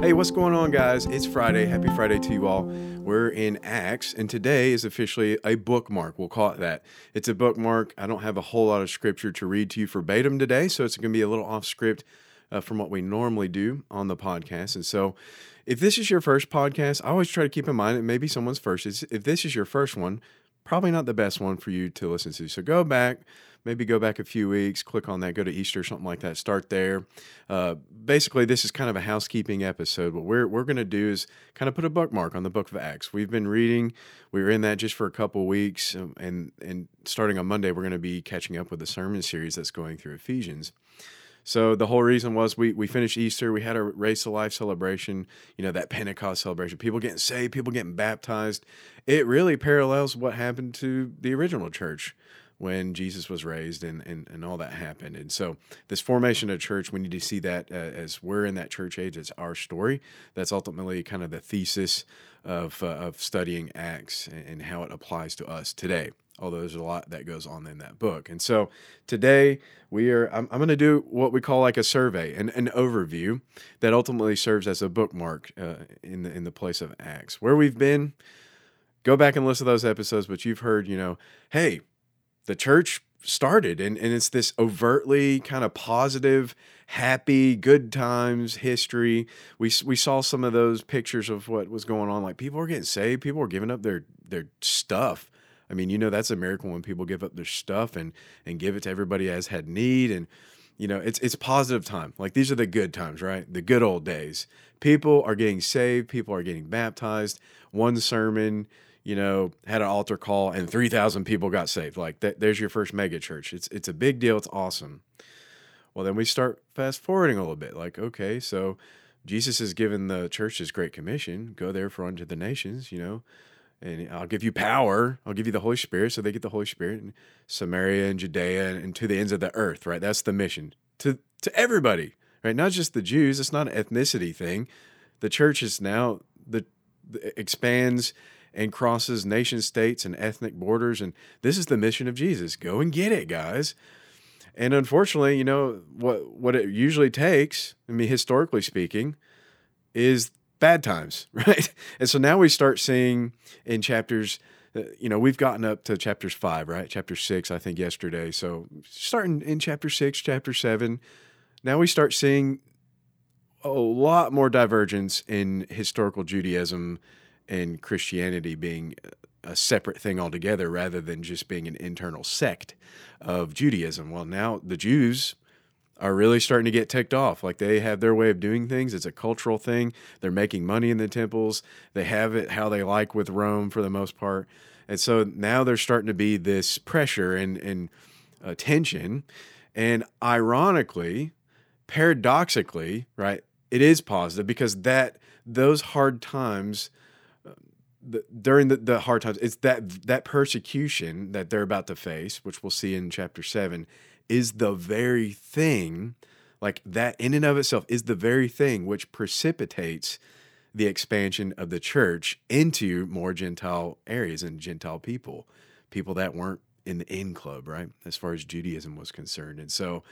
Hey, what's going on, guys? It's Friday. Happy Friday to you all. We're in Acts, and today is officially a bookmark. We'll call it that. It's a bookmark. I don't have a whole lot of scripture to read to you verbatim today, so it's going to be a little off script uh, from what we normally do on the podcast. And so, if this is your first podcast, I always try to keep in mind that maybe someone's first. If this is your first one, probably not the best one for you to listen to. So go back, maybe go back a few weeks, click on that, go to Easter, something like that, start there. Uh, basically, this is kind of a housekeeping episode. What we're, we're going to do is kind of put a bookmark on the book of Acts. We've been reading, we were in that just for a couple weeks, um, and, and starting on Monday, we're going to be catching up with the sermon series that's going through Ephesians. So the whole reason was we we finished Easter, we had a race to life celebration, you know, that Pentecost celebration, people getting saved, people getting baptized. It really parallels what happened to the original church when Jesus was raised and, and, and all that happened. And so, this formation of church, we need to see that uh, as we're in that church age, it's our story. That's ultimately kind of the thesis of, uh, of studying Acts and, and how it applies to us today although there's a lot that goes on in that book. And so today we are, I'm, I'm going to do what we call like a survey, an, an overview that ultimately serves as a bookmark uh, in the in the place of Acts. Where we've been, go back and listen to those episodes. But you've heard, you know, hey, the church started, and and it's this overtly kind of positive. Happy, good times, history. We we saw some of those pictures of what was going on. Like people were getting saved, people were giving up their their stuff I mean, you know, that's a miracle when people give up their stuff and and give it to everybody as had need. And you know, it's it's positive time. Like these are the good times, right? The good old days. People are getting saved. People are getting baptized. One sermon, you know, had an altar call, and three thousand people got saved. Like that, there's your first mega church. It's it's a big deal. It's awesome. Well, then we start fast forwarding a little bit. Like, okay, so Jesus has given the church his great commission: go therefore unto the nations. You know and I'll give you power. I'll give you the Holy Spirit. So they get the Holy Spirit in Samaria and Judea and, to the ends of the earth, right? That's the mission to, to everybody, right? Not just the Jews. It's not an ethnicity thing. The church is now the, the expands and crosses nation states and ethnic borders. And this is the mission of Jesus. Go and get it, guys. And unfortunately, you know, what, what it usually takes, I mean, historically speaking, is bad times, right? And so now we start seeing in chapters, uh, you know, we've gotten up to chapters five, right? Chapter six, I think, yesterday. So starting in chapter six, chapter seven, now we start seeing a lot more divergence in historical Judaism and Christianity being a separate thing altogether rather than just being an internal sect of Judaism. Well, now the Jews are really starting to get ticked off. Like they have their way of doing things. It's a cultural thing. They're making money in the temples. They have it how they like with Rome for the most part. And so now there's starting to be this pressure and, and uh, tension. And ironically, paradoxically, right, it is positive because that those hard times uh, the, during the, the hard times, it's that that persecution that they're about to face, which we'll see in chapter seven, is the very thing, like that in and of itself is the very thing which precipitates the expansion of the church into more Gentile areas and Gentile people, people that weren't in the in club, right? As far as Judaism was concerned. And so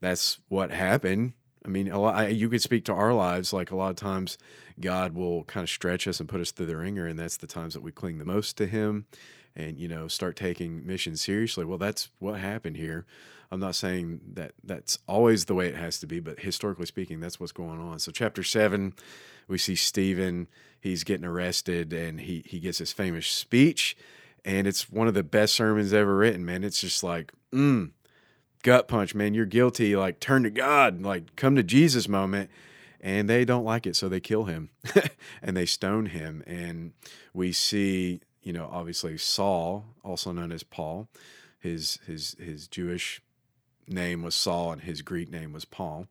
that's what happened. I mean, a lot, you could speak to our lives. Like a lot of times, God will kind of stretch us and put us through the ringer, and that's the times that we cling the most to Him and you know start taking missions seriously well that's what happened here. I'm not saying that that's always the way it has to be but historically speaking that's what's going on. So chapter 7 we see stephen he's getting arrested and he he gets his famous speech and it's one of the best sermons ever written man. It's just like mm gut punch man. You're guilty like turn to god like come to jesus moment. And they don't like it so they kill him and they stone him. And we see you know, obviously Saul, also known as Paul, his his his Jewish name was Saul and his Greek name was Paul.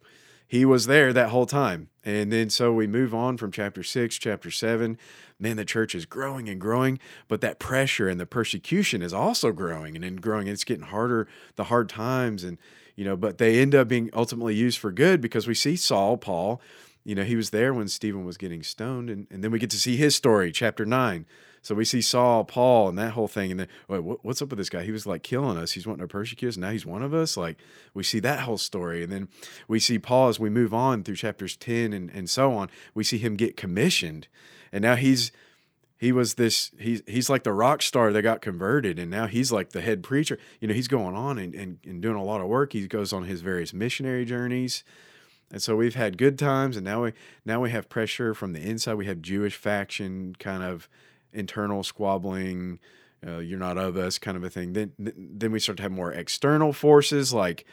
he was there that whole time. And then so we move on from chapter six, chapter seven. Man, the church is growing and growing, but that pressure and the persecution is also growing and then growing. It's getting harder, the hard times, and you know, but they end up being ultimately used for good because we see Saul, Paul, you know, he was there when Stephen was getting stoned, and, and then we get to see his story, chapter nine. So we see Saul, Paul, and that whole thing. And then, wait, what's up with this guy? He was like killing us. He's wanting to persecute us. Now he's one of us. Like we see that whole story. And then we see Paul as we move on through chapters 10 and, and so on. We see him get commissioned. And now he's, he was this, he's, he's like the rock star that got converted. And now he's like the head preacher. You know, he's going on and, and, and doing a lot of work. He goes on his various missionary journeys. And so we've had good times, and now we now we have pressure from the inside. We have Jewish faction kind of internal squabbling, uh, you're not of us kind of a thing. Then then we start to have more external forces like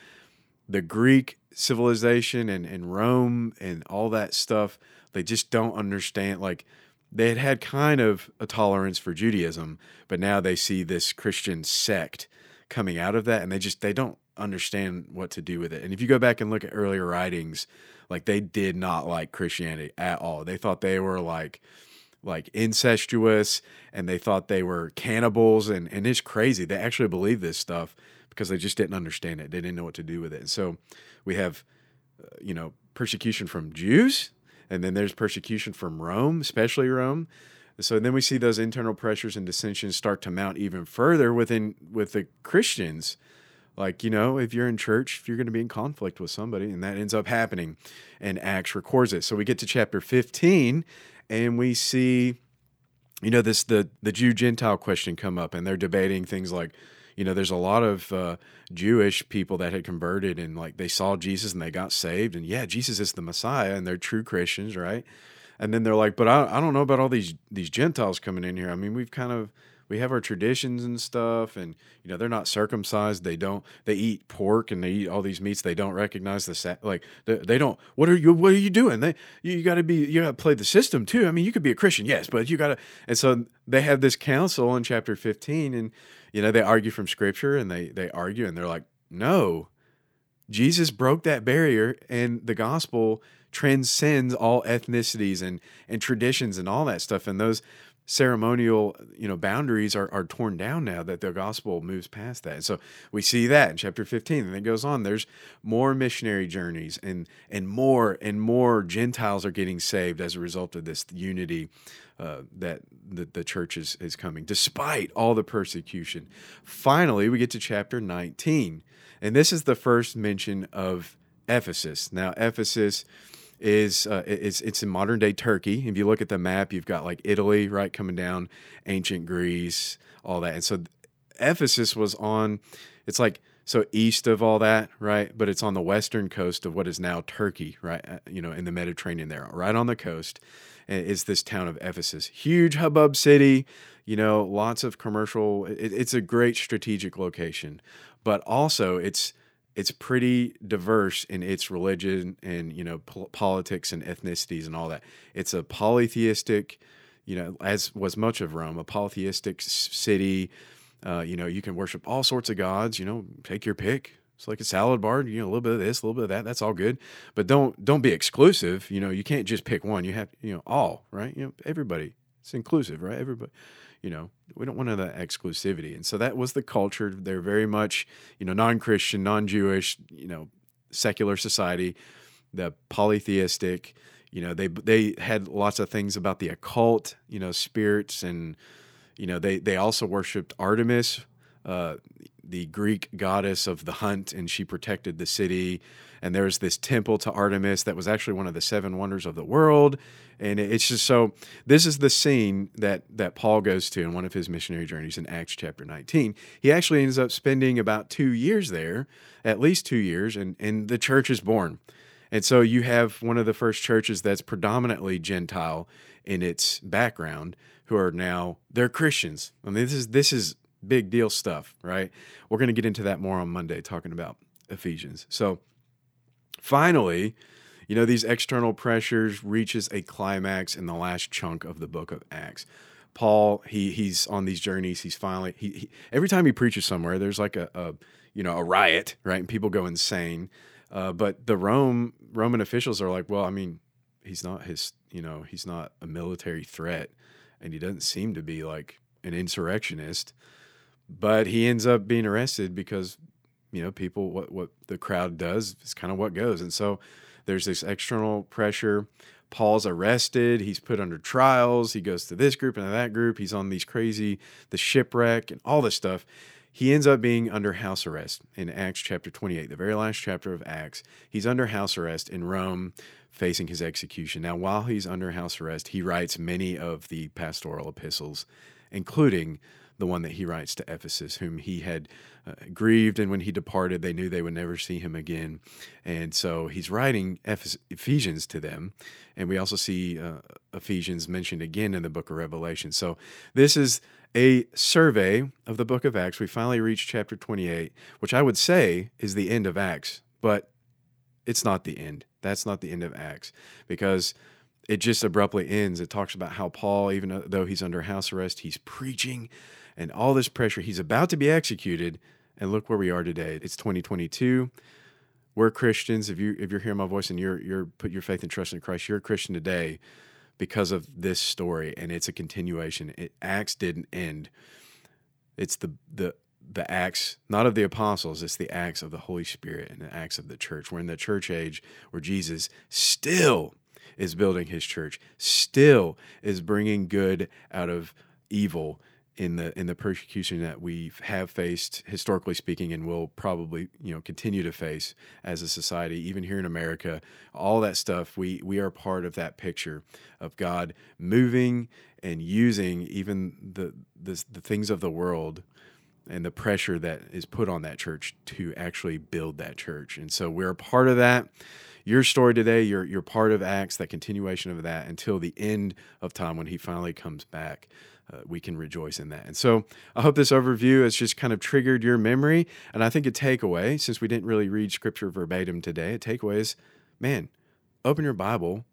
the Greek civilization and, and Rome and all that stuff. They just don't understand. Like they had had kind of a tolerance for Judaism, but now they see this Christian sect coming out of that, and they just they don't understand what to do with it. And if you go back and look at earlier writings, like they did not like Christianity at all. They thought they were like like incestuous and they thought they were cannibals and, and it's crazy. They actually believe this stuff because they just didn't understand it. They didn't know what to do with it. And so we have, uh, you know, persecution from Jews and then there's persecution from Rome, especially Rome. So then we see those internal pressures and dissensions start to mount even further within with the Christians. Like, you know, if you're in church, if you're going to be in conflict with somebody, and that ends up happening, and Acts records it. So we get to chapter 15, and we see you know this the the Jew Gentile question come up and they're debating things like you know there's a lot of uh, Jewish people that had converted and like they saw Jesus and they got saved and yeah Jesus is the Messiah and they're true Christians right and then they're like but I, I don't know about all these these Gentiles coming in here I mean we've kind of we have our traditions and stuff and you know they're not circumcised they don't they eat pork and they eat all these meats they don't recognize the sa- like they, they don't what are you what are you doing? They you, got to be you got to play the system too. I mean you could be a christian yes but you got to and so they have this council in chapter 15 and you know they argue from scripture and they they argue and they're like no. Jesus broke that barrier and the gospel transcends all ethnicities and and traditions and all that stuff. And those ceremonial you know boundaries are, are torn down now that the gospel moves past that. And so we see that in chapter 15 and it goes on. There's more missionary journeys and and more and more gentiles are getting saved as a result of this unity uh, that the, the church is, is coming despite all the persecution. Finally we get to chapter 19 and this is the first mention of ephesus now ephesus is uh, it's it's in modern day Turkey. If you look at the map, you've got like Italy right coming down, ancient Greece, all that, and so Ephesus was on. It's like so east of all that, right? But it's on the western coast of what is now Turkey, right? Uh, you know, in the Mediterranean there, right on the coast, is this town of Ephesus. Huge hubbub city, you know, lots of commercial. It, it's a great strategic location, but also it's it's pretty diverse in its religion and you know po- politics and ethnicities and all that. It's a polytheistic, you know, as was much of Rome, a polytheistic city. Uh, you know, you can worship all sorts of gods. You know, take your pick. It's like a salad bar. You know, a little bit of this, a little bit of that. That's all good, but don't don't be exclusive. You know, you can't just pick one. You have you know all right. You know, everybody. It's inclusive, right? Everybody you know, we don't want that exclusivity. And so that was the culture. They're very much, you know, non-Christian, non-Jewish, you know, secular society, the polytheistic, you know, they they had lots of things about the occult, you know, spirits and you know, they they also worshiped Artemis, uh, the Greek goddess of the hunt, and she protected the city. And there's this temple to Artemis that was actually one of the seven wonders of the world. And it's just so this is the scene that that Paul goes to in one of his missionary journeys in Acts chapter 19. He actually ends up spending about two years there, at least two years, and, and the church is born. And so you have one of the first churches that's predominantly Gentile in its background who are now they're Christians. I mean, this is this is big deal stuff, right? We're going to get into that more on Monday, talking about Ephesians. So, finally, you know, these external pressures reaches a climax in the last chunk of the book of Acts. Paul, he he's on these journeys. He's finally he, he every time he preaches somewhere, there's like a, a you know a riot, right? And people go insane. Uh, but the Rome Roman officials are like, well, I mean, he's not his, you know, he's not a military threat, and he doesn't seem to be like an insurrectionist. But he ends up being arrested because, you know, people what what the crowd does is kind of what goes, and so there's this external pressure. Paul's arrested. He's put under trials. He goes to this group and that group. He's on these crazy, the shipwreck and all this stuff. He ends up being under house arrest in Acts chapter 28, the very last chapter of Acts. He's under house arrest in Rome, facing his execution. Now, while he's under house arrest, he writes many of the pastoral epistles, including the one that he writes to Ephesus, whom he had uh, grieved, and when he departed, they knew they would never see him again. And so he's writing Ephesians to them. And we also see uh, Ephesians mentioned again in the book of Revelation. So this is a survey of the book of Acts. We finally reached chapter 28, which I would say is the end of Acts, but it's not the end. That's not the end of Acts because it just abruptly ends. It talks about how Paul, even though he's under house arrest, he's preaching and all this pressure. He's about to be executed. And look where we are today. It's 2022. We're Christians. If you if you're hearing my voice and you're you're put your faith and trust in Christ, you're a Christian today because of this story, and it's a continuation. It, Acts didn't end. It's the the the acts not of the apostles it's the acts of the holy spirit and the acts of the church we're in the church age where jesus still is building his church still is bringing good out of evil in the in the persecution that we have faced historically speaking and will probably you know continue to face as a society even here in America all that stuff we we are part of that picture of God moving and using even the the, the things of the world and the pressure that is put on that church to actually build that church. And so we're a part of that your story today you're you're part of acts that continuation of that until the end of time when he finally comes back uh, we can rejoice in that. And so I hope this overview has just kind of triggered your memory. And I think a takeaway, since we didn't really read scripture verbatim today, a takeaway is man, open your Bible,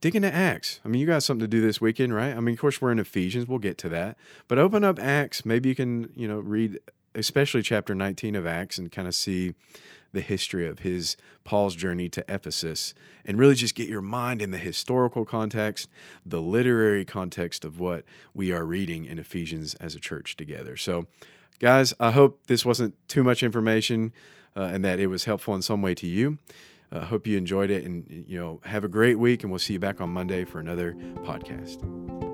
dig into Acts. I mean, you got something to do this weekend, right? I mean, of course, we're in Ephesians, we'll get to that. But open up Acts. Maybe you can, you know, read especially chapter 19 of Acts and kind of see the history of his Paul's journey to Ephesus and really just get your mind in the historical context, the literary context of what we are reading in Ephesians as a church together. So, guys, I hope this wasn't too much information uh, and that it was helpful in some way to you. I uh, hope you enjoyed it and you know have a great week and we'll see you back on Monday for another podcast.